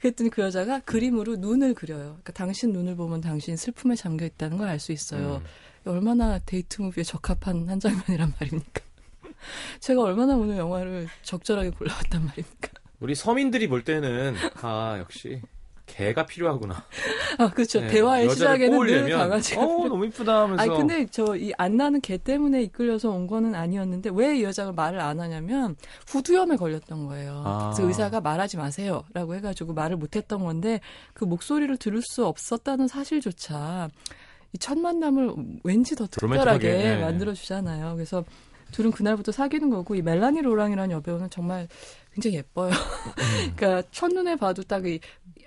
그랬더니 그 여자가 그림으로 눈을 그려요. 그러니까 당신 눈을 보면 당신 슬픔에 잠겨 있다는 걸 알 수 있어요. 음. 얼마나 데이트 무비에 적합한 한 장면이란 말입니까? 제가 얼마나 오늘 영화를 적절하게 골라왔단 말입니까? 우리 서민들이 볼 때는 아 역시 개가 필요하구나. 아, 그렇죠. 예, 대화의 시작에는 늘 꼬으려면, 강아지가. 어 너무 이쁘다 하면서. 아니, 근데 저 이 안 나는 개 때문에 이끌려서 온 거는 아니었는데 왜 이 여자가 말을 안 하냐면 후두염에 걸렸던 거예요. 아. 그래서 의사가 말하지 마세요. 라고 해가지고 말을 못했던 건데 그 목소리를 들을 수 없었다는 사실조차 이 첫 만남을 왠지 더 특별하게 로맨틱하게, 예. 만들어 주잖아요. 그래서 둘은 그날부터 사귀는 거고 이 멜라니 로랑이라는 여배우는 정말 굉장히 예뻐요. 음. [LAUGHS] 그러니까 첫눈에 봐도 딱 이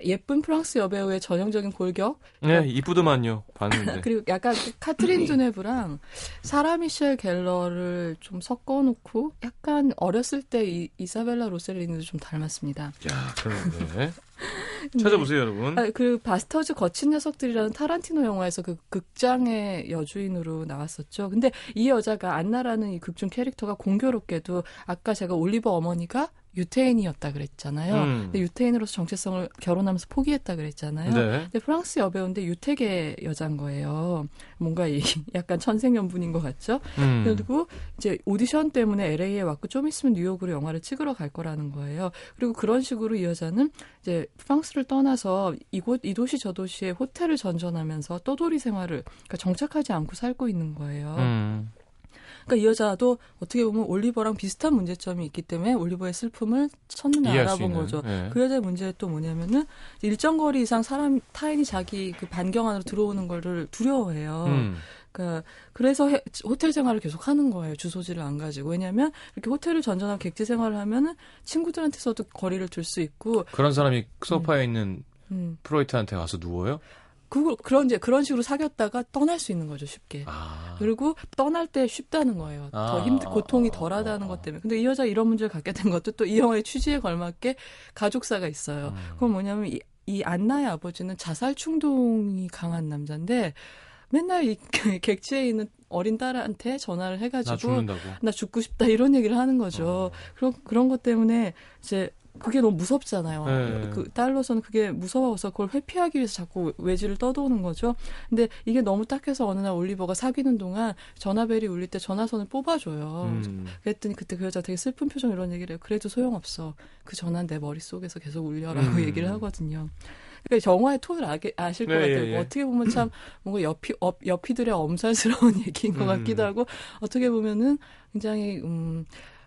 예쁜 프랑스 여배우의 전형적인 골격 네 이쁘더만요 봤는데. [LAUGHS] 그리고 약간 그 카트린 두네브랑 사라 미셸 갤러를 좀 섞어놓고 약간 어렸을 때 이, 이사벨라 로셀리니도 좀 닮았습니다. 야 그런데 [LAUGHS] 찾아보세요 여러분. 아, 그 바스터즈 거친 녀석들이라는 타란티노 영화에서 그 극장의 여주인으로 나왔었죠. 근데 이 여자가 안나라는 이 극중 캐릭터가 공교롭게도 아까 제가 올리버 어머니가 유태인이었다 그랬잖아요. 음. 근데 유태인으로서 정체성을 결혼하면서 포기했다 그랬잖아요. 네. 근데 프랑스 여배우인데 유태계 여자인 거예요. 뭔가 이 [LAUGHS] 약간 천생연분인 것 같죠? 음. 그리고 이제 오디션 때문에 LA에 왔고 좀 있으면 뉴욕으로 영화를 찍으러 갈 거라는 거예요. 그리고 그런 식으로 이 여자는 이제 프랑스를 떠나서 이곳 이 도시 저 도시에 호텔을 전전하면서 떠돌이 생활을 그러니까 정착하지 않고 살고 있는 거예요. 음. 그러니까 이 여자도 어떻게 보면 올리버랑 비슷한 문제점이 있기 때문에 올리버의 슬픔을 첫눈에 알아본. 거죠. 예. 그 여자의 문제는 또 뭐냐면은 일정 거리 이상 사람 타인이 자기 그 반경 안으로 들어오는 거를 두려워해요. 음. 그러니까 그래서 해- 호텔 생활을 계속 하는 거예요. 주소지를 안 가지고. 왜냐하면 이렇게 호텔을 전전하고 객지 생활을 하면은 친구들한테서도 거리를 둘 수 있고, 그런 사람이 소파에 있는 음, 프로이트한테 가서 누워요? 그 그런 이제 그런 식으로 사귀었다가 떠날 수 있는 거죠 쉽게. 아. 그리고 떠날 때 쉽다는 거예요. 더 아, 힘들 고통이 아, 덜하다는 아, 것 때문에. 근데 이 여자 이런 문제를 갖게 된 것도 또 이 영화의 취지에 걸맞게 가족사가 있어요. 음. 그건 뭐냐면 이, 이 안나의 아버지는 자살 충동이 강한 남자인데 맨날 이 [LAUGHS] 객지에 있는 어린 딸한테 전화를 나 해가지고 죽는다고. 나 죽고 싶다 이런 얘기를 하는 거죠. 어. 그런 그런 것 때문에 이제 그게 너무 무섭잖아요. 네. 그 딸로서는 그게 무서워서 그걸 회피하기 위해서 자꾸 외지를 떠도는 거죠. 근데 이게 너무 딱해서 어느 날 올리버가 사귀는 동안 전화벨이 울릴 때 전화선을 뽑아줘요. 음. 그랬더니 그때 그 여자 되게 슬픈 표정 이런 얘기를 해요. 그래도 소용없어. 그 전화는 내 머릿속에서 계속 울려라고 음. 얘기를 하거든요. 그러니까 영화의 톤을 아게, 아실 것 네, 같아요. 예, 뭐 예. 어떻게 보면 참 뭔가 여피, 여, 여피들의 엄살스러운 [LAUGHS] 얘기인 것 음. 같기도 하고 어떻게 보면은 굉장히 음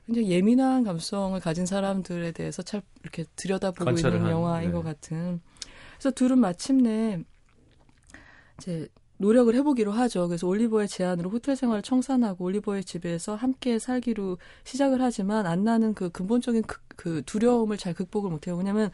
굉장히 예민한 감성을 가진 사람들에 대해서 참 이렇게 들여다보고 있는 한, 영화인 네. 것 같은. 그래서 둘은 마침내 이제 노력을 해보기로 하죠. 그래서 올리버의 제안으로 호텔 생활을 청산하고 올리버의 집에서 함께 살기로 시작을 하지만 안나는 그 근본적인 그, 그 두려움을 잘 극복을 못해요. 왜냐면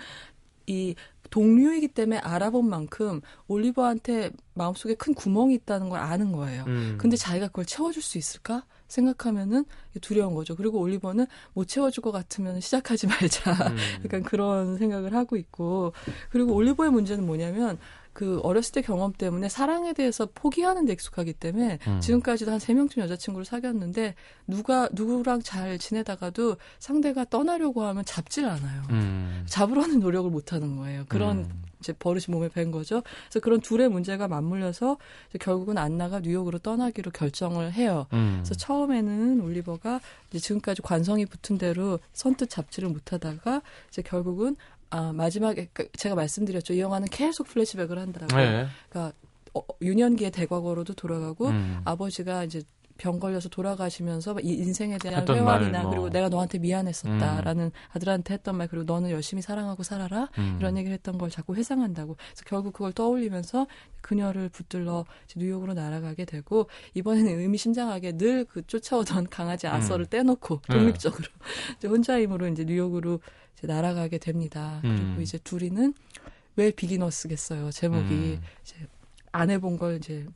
이 동료이기 때문에 알아본 만큼 올리버한테 마음속에 큰 구멍이 있다는 걸 아는 거예요. 음. 근데 자기가 그걸 채워줄 수 있을까 생각하면은 두려운 거죠. 그리고 올리버는 못 채워줄 것 같으면 시작하지 [LAUGHS] 말자. 음. 약간 그런 생각을 하고 있고 그리고 올리버의 문제는 뭐냐면 그 어렸을 때 경험 때문에 사랑에 대해서 포기하는 데 익숙하기 때문에 음. 지금까지도 한 세 명쯤 여자친구를 사귀었는데 누가 누구랑 잘 지내다가도 상대가 떠나려고 하면 잡질 않아요. 음. 잡으려는 노력을 못 하는 거예요. 그런 음. 이제 버릇이 몸에 밴 거죠. 그래서 그런 둘의 문제가 맞물려서 결국은 안나가 뉴욕으로 떠나기로 결정을 해요. 음. 그래서 처음에는 올리버가 이제 지금까지 관성이 붙은 대로 선뜻 잡지를 못하다가 이제 결국은 아 마지막에 그 제가 말씀드렸죠 이 영화는 계속 플래시백을 한다라고. 네. 그러니까 어, 유년기의 대과거로도 돌아가고 음. 아버지가 이제 병 걸려서 돌아가시면서 이 인생에 대한 회환이나 말, 뭐. 그리고 내가 너한테 미안했었다라는 아들한테 했던 말 그리고 너는 열심히 사랑하고 살아라 음. 이런 얘기를 했던 걸 자꾸 회상한다고. 그래서 결국 그걸 떠올리면서 그녀를 붙들러 뉴욕으로 날아가게 되고 이번에는 의미심장하게 늘 그 쫓아오던 강아지 아서를 떼놓고 네. 독립적으로 [LAUGHS] 이제 혼자 힘으로 이제 뉴욕으로 이제 날아가게 됩니다. 그리고 음. 이제 둘이는 왜 비기너스겠어요. 제목이 음. 이제 안 해본 걸 이제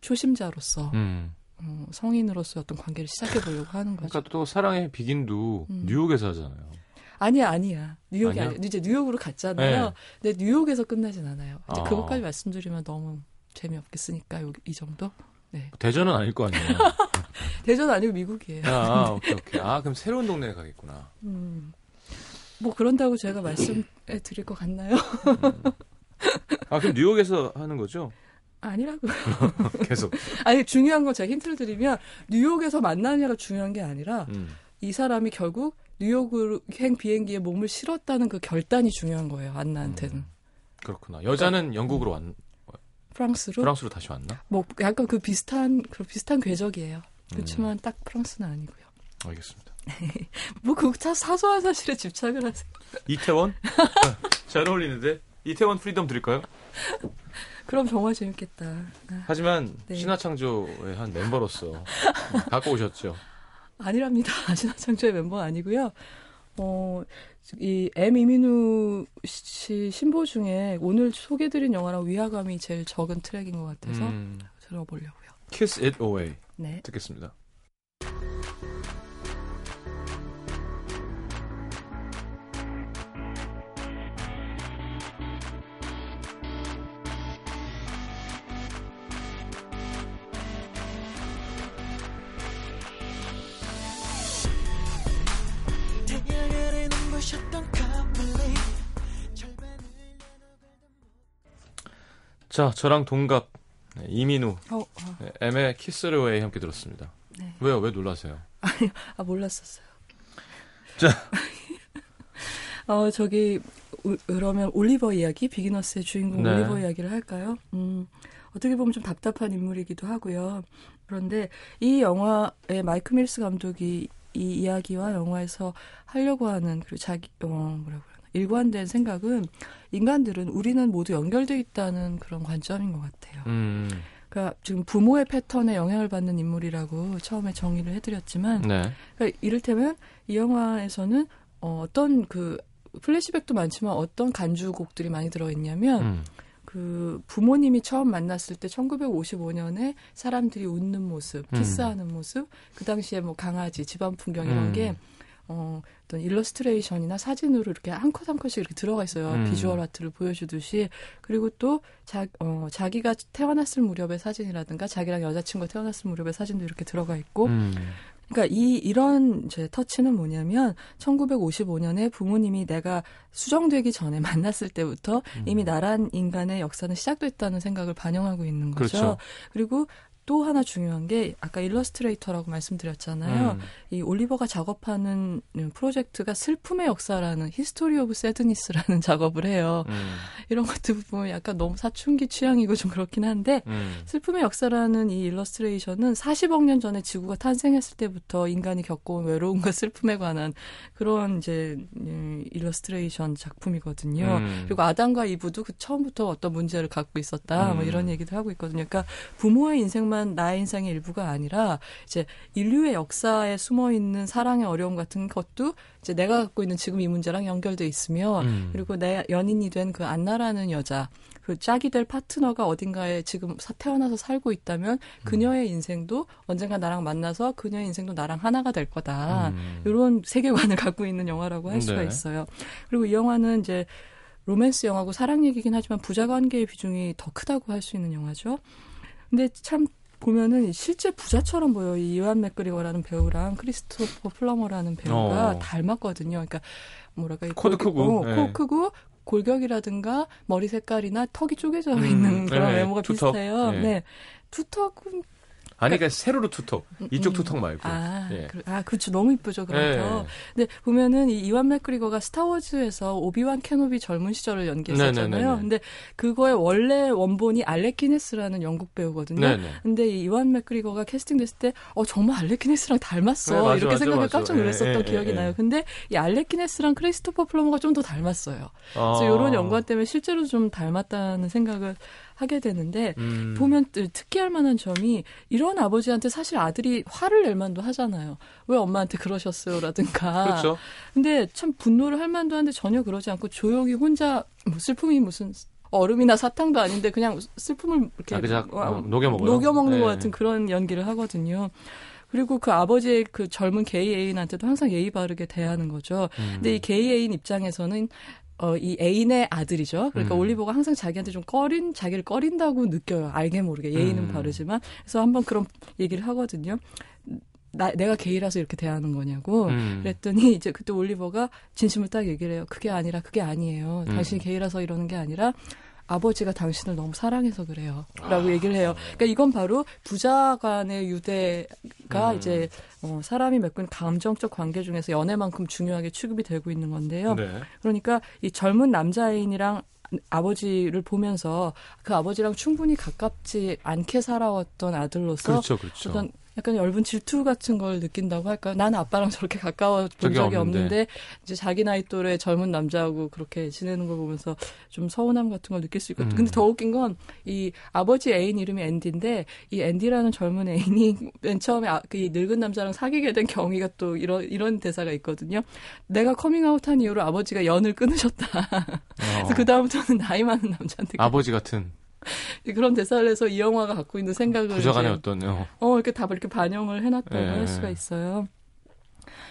초심자로서 음. 어, 성인으로서 어떤 관계를 시작해 보려고 하는 거죠. 그러니까 또 사랑의 비긴도 음. 뉴욕에서 하잖아요. 아니야, 아니야. 뉴욕이 아니야? 아니야. 이제 뉴욕으로 갔잖아요. 네. 근데 뉴욕에서 끝나진 않아요. 이제 아. 그것까지 말씀드리면 너무 재미없겠으니까 요, 이 정도. 네. 대전은 아닐 거 아니에요. [LAUGHS] 대전 아니고 미국이에요. 아, 오케이, 오케이. 아, 그럼 새로운 동네에 가겠구나. 음. 뭐 그런다고 제가 말씀해 드릴 것 같나요? 아, 그럼 뉴욕에서 하는 거죠? 아니라고. [LAUGHS] 계속. [LAUGHS] 아니 중요한 건 제가 힌트를 드리면 뉴욕에서 만나느냐가 중요한 게 아니라 음. 이 사람이 결국 뉴욕으로 행 비행기에 몸을 실었다는 그 결단이 중요한 거예요. 안나한테는. 음. 그렇구나. 여자는 영국으로 왔, 프랑스로 프랑스로 다시 왔나? 뭐 약간 그 비슷한 그 비슷한 궤적이에요. 그렇지만 음. 딱 프랑스는 아니고요. 알겠습니다. [LAUGHS] 뭐 그 사소한 사실에 집착을 하세요. 이태원? 잘 어울리는데? 이태원 프리덤 드릴까요? 그럼 정말 재밌겠다. 아, 하지만 네. 신화창조의 한 멤버로서 갖고 오셨죠. [LAUGHS] 아니랍니다. [LAUGHS] 신화창조의 멤버 아니고요. 어, 이 M 이민우 씨 신보 중에 오늘 소개드린 영화랑 위화감이 제일 적은 트랙인 것 같아서 음, 들어보려고요. Kiss It Away 네. 듣겠습니다. 자, 저랑 동갑 네, 이민우 어, 어, 네, M의 Away 함께 들었습니다. 네. 왜요? 왜 놀라세요? 아 몰랐었어요. 자. [LAUGHS] 어 저기 우- 그러면 올리버 이야기 비기너스의 주인공 네. 올리버 이야기를 할까요? 음 어떻게 보면 좀 답답한 인물이기도 하고요. 그런데 이 영화의 마이크 밀스 감독이 이 이야기와 영화에서 하려고 하는 그리고 자기 어 뭐라고 그러나 일관된 생각은 인간들은 우리는 모두 연결돼 있다는 그런 관점인 것 같아요. 음, 그러니까 지금 부모의 패턴에 영향을 받는 인물이라고 처음에 정의를 해드렸지만 네. 그러니까 이를테면 이 영화에서는 어, 어떤 그 플래시백도 많지만 어떤 간주곡들이 많이 들어있냐면 음. 그 부모님이 처음 만났을 때 1955년에 사람들이 웃는 모습, 음. 키스하는 모습, 그 당시에 뭐 강아지, 집안 풍경 이런 음. 게 어, 어떤 일러스트레이션이나 사진으로 이렇게 한 컷 한 컷씩 이렇게 들어가 있어요. 음. visual art를 보여주듯이. 그리고 또 자, 어, 자기가 태어났을 무렵의 사진이라든가 자기랑 여자친구가 태어났을 무렵의 사진도 이렇게 들어가 있고 음. 그러니까 이 이런 이제 터치는 뭐냐면 1955년에 부모님이 내가 수정되기 전에 [LAUGHS] 만났을 때부터 이미 나란 인간의 역사는 시작됐다는 생각을 반영하고 있는 거죠. 그렇죠. 그리고 또 하나 중요한 게 아까 일러스트레이터라고 말씀드렸잖아요. 음. 이 올리버가 작업하는 프로젝트가 슬픔의 역사라는 History of Sadness라는 작업을 해요. 음. 이런 것들 보면 약간 너무 사춘기 취향이고 좀 그렇긴 한데 음. 슬픔의 역사라는 이 일러스트레이션은 40억 년 전에 지구가 탄생했을 때부터 인간이 겪어온 외로움과 [LAUGHS] 슬픔에 관한 그런 이제 음, 일러스트레이션 작품이거든요. 음. 그리고 아담과 이브도 그 처음부터 어떤 문제를 갖고 있었다. 뭐 음. 이런 얘기도 하고 있거든요. 그러니까 부모의 인생만 나의 인생의 일부가 아니라 이제 인류의 역사에 숨어 있는 사랑의 어려움 같은 것도 이제 내가 갖고 있는 지금 이 문제랑 연결돼 있으며 음. 그리고 내 연인이 된 그 안나라는 여자, 그 짝이 될 파트너가 어딘가에 지금 사- 태어나서 살고 있다면 그녀의 인생도 언젠가 나랑 만나서 그녀의 인생도 나랑 하나가 될 거다. 음. 이런 세계관을 [LAUGHS] 갖고 있는 영화라고 할 수가 네. 있어요. 그리고 이 영화는 이제 로맨스 영화고 사랑 얘기긴 하지만 부자 관계의 비중이 더 크다고 할 수 있는 영화죠. 근데 참 보면은 실제 부자처럼 보여. 이 이완 맥그리거라는 배우랑 크리스토퍼 플러머라는 배우가 어. 닮았거든요. 그러니까 뭐랄까 이 코도 골- 크고, 어, 네. 코 크고 골격이라든가 머리 색깔이나 턱이 쪼개져 음, 있는 그런 네, 외모가 투턱. 비슷해요. 네. 네. 투턱은 아니, 그러니까 세로로 투턱. 이쪽 음. 투턱 말고. 아, 예. 그, 아, 그렇죠. 너무 이쁘죠, 그런 예. 거. 근데 보면은 이 이완 맥그리거가 스타워즈에서 오비완 케노비 젊은 시절을 연기했었잖아요. 네네네네. 근데 그거의 원래 원본이 알렉 기네스라는 영국 배우거든요. 네네. 근데 이 이완 맥그리거가 캐스팅됐을 때, 어, 정말 알렉 기네스랑 닮았어. 네, 맞아, 이렇게 맞아, 맞아. 깜짝 놀랐었던 예, 예, 기억이 예, 나요. 예. 근데 이 알렉 기네스랑 크리스토퍼 플러머가 좀 더 닮았어요. 아. 그래서 이런 연관 때문에 실제로 좀 닮았다는 생각을 하게 되는데, 음. 보면 트- 특이할 만한 점이 이런 아버지한테 사실 아들이 화를 낼 만도 하잖아요. 왜 엄마한테 그러셨어요라든가. 그렇죠. 근데 참 분노를 할 만도 한데 전혀 그러지 않고 조용히 혼자 뭐 슬픔이 무슨 얼음이나 사탕도 아닌데 그냥 슬픔을 이렇게 아, 와- 어, 녹여 먹어요. 녹여 먹는 네. 것 같은 그런 연기를 하거든요. 그리고 그 아버지의 그 젊은 게이 애인한테도 항상 예의 바르게 대하는 거죠. 음. 근데 이 게이 애인 입장에서는 어, 이 애인의 아들이죠. 그러니까 음. 올리버가 항상 자기한테 좀 꺼린, 자기를 꺼린다고 느껴요. 알게 모르게. 예의는 음. 바르지만. 그래서 한번 그런 얘기를 하거든요. 나, 내가 게이라서 이렇게 대하는 거냐고. 음. 그랬더니 이제 그때 올리버가 진심을 딱 얘기를 해요. 그게 아니라 그게 아니에요. 음. 당신이 게이라서 이러는 게 아니라 아버지가 당신을 너무 사랑해서 그래요. 아. 라고 얘기를 해요. 그러니까 이건 바로 부자 간의 유대가 음. 이제 어, 사람이 있는 감정적 관계 중에서 연애만큼 중요하게 취급이 되고 있는 건데요. 네. 그러니까 이 젊은 남자애인이랑 아버지를 보면서 그 아버지랑 충분히 가깝지 않게 살아왔던 아들로서 그렇죠, 그렇죠. 어떤 약간 엷은 질투 같은 걸 느낀다고 할까요? 나는 아빠랑 저렇게 가까워 본 적이 없는데. 없는데 이제 자기 나이 또래 젊은 남자하고 그렇게 지내는 걸 보면서 좀 서운함 같은 걸 느낄 수 있고 음. 근데 더 웃긴 건 이 아버지 애인 이름이 앤디인데 이 앤디라는 젊은 애인이 [LAUGHS] 맨 처음에 아, 그 늙은 남자랑 사귀게 된 경위가 또 이런 이런 대사가 있거든요. 내가 커밍아웃한 이후로 아버지가 연을 끊으셨다. 어. 그래서 그 다음부터는 나이 많은 남자한테 아버지 같은 [LAUGHS] 그런 대사를 해서 이 영화가 갖고 있는 생각을 부자간의 이제 어떤 어. 어, 이렇게 다 이렇게 반영을 해놨다고 예. 할 수가 있어요.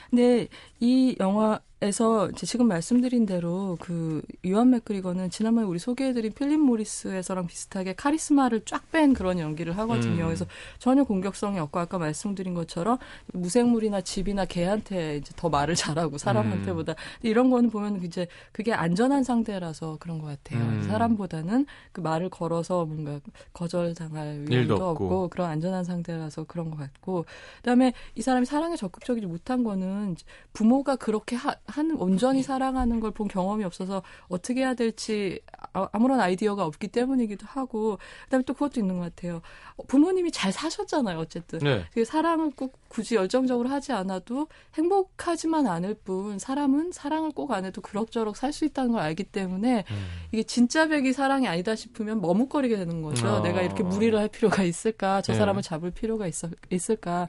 근데 이 영화 에서 지금 말씀드린 대로 그 유한 맥그리거는 지난번에 우리 소개해드린 필립 모리스에서랑 비슷하게 카리스마를 쫙 뺀 그런 연기를 하거든요. 음. 그래서 전혀 공격성이 없고 아까 말씀드린 것처럼 무생물이나 집이나 개한테 이제 더 말을 잘하고 사람한테보다 근데 이런 거는 보면 이제 그게 안전한 상대라서 그런 것 같아요. 음. 사람보다는 그 말을 걸어서 뭔가 거절당할 위험도 없고. 없고 그런 안전한 상태라서 그런 것 같고 그다음에 이 사람이 사랑에 적극적이지 못한 거는 부모가 그렇게 하, 는 온전히 사랑하는 걸 본 경험이 없어서 어떻게 해야 될지 아, 아무런 아이디어가 없기 때문이기도 하고 그다음에 또 그것도 있는 것 같아요. 부모님이 잘 사셨잖아요. 어쨌든 네. 그 사랑을 꼭 굳이 열정적으로 하지 않아도 행복하지만 않을 뿐 사람은 사랑을 꼭 안 해도 그럭저럭 살 수 있다는 걸 알기 때문에 음. 이게 진짜 백이 사랑이 아니다 싶으면 머뭇거리게 되는 거죠. 어. 내가 이렇게 무리를 할 필요가 있을까? 저 네. 사람을 잡을 필요가 있, 있을까?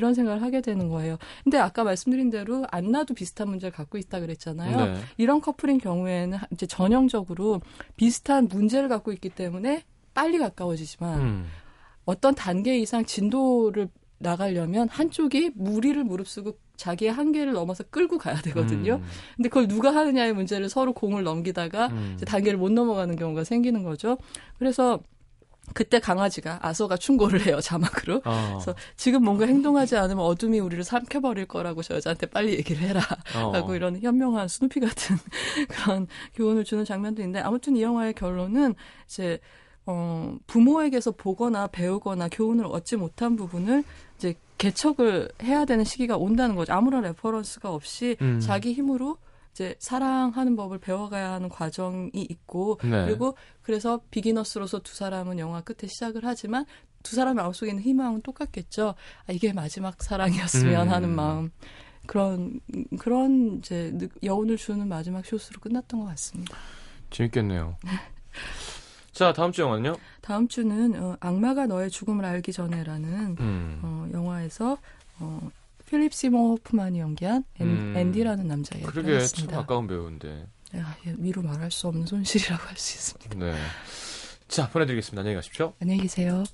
이런 생각을 하게 되는 거예요. 근데 아까 말씀드린 대로 안나도 비슷한 문제를 갖고 있다 그랬잖아요. 네. 이런 커플인 경우에는 이제 전형적으로 비슷한 문제를 갖고 있기 때문에 빨리 가까워지지만 음. 어떤 단계 이상 진도를 나가려면 한쪽이 무리를 무릅쓰고 자기의 한계를 넘어서 끌고 가야 되거든요. 음. 근데 그걸 누가 하느냐의 문제를 서로 공을 넘기다가 음. 단계를 못 넘어가는 경우가 생기는 거죠. 그래서 그때 강아지가 아서가 충고를 해요 자막으로. 어. 그래서 지금 뭔가 행동하지 않으면 어둠이 우리를 삼켜버릴 거라고 저 여자한테 빨리 얘기를 해라. 어. 이런 현명한 스누피 같은 [LAUGHS] 그런 교훈을 주는 장면도 있는데 아무튼 이 영화의 결론은 이제 어 부모에게서 보거나 배우거나 교훈을 얻지 못한 부분을 이제 개척을 해야 되는 시기가 온다는 거죠. 아무런 reference가 없이 음. 자기 힘으로 이제 사랑하는 법을 배워가야 하는 과정이 있고 네. 그리고 그래서 비기너스로서 두 사람은 영화 끝에 시작을 하지만 두 사람 마음속에 있는 희망은 똑같겠죠. 아, 이게 마지막 사랑이었으면 음. 하는 마음. 그런 그런 이제 느- 여운을 주는 마지막 숏으로 끝났던 것 같습니다. 재밌겠네요. [LAUGHS] 자, 다음 주 영화는요? 다음 주는 어, 악마가 너의 죽음을 알기 전에라는 음. 어, 영화에서 어, 필립 시모어 호프만이 연기한 앤, 음. 앤디라는 남자 이야기를 그러게 참. 아까운 배우인데. 야, 예, 이루 말할 수 없는 손실이라고 할 수 있습니다. 네. 자, 보내드리겠습니다. 안녕히 가십시오. 안녕히 계세요.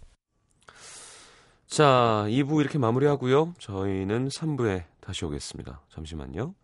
자, 2부 이렇게 마무리하고요. 저희는 3부에 다시 오겠습니다. 잠시만요.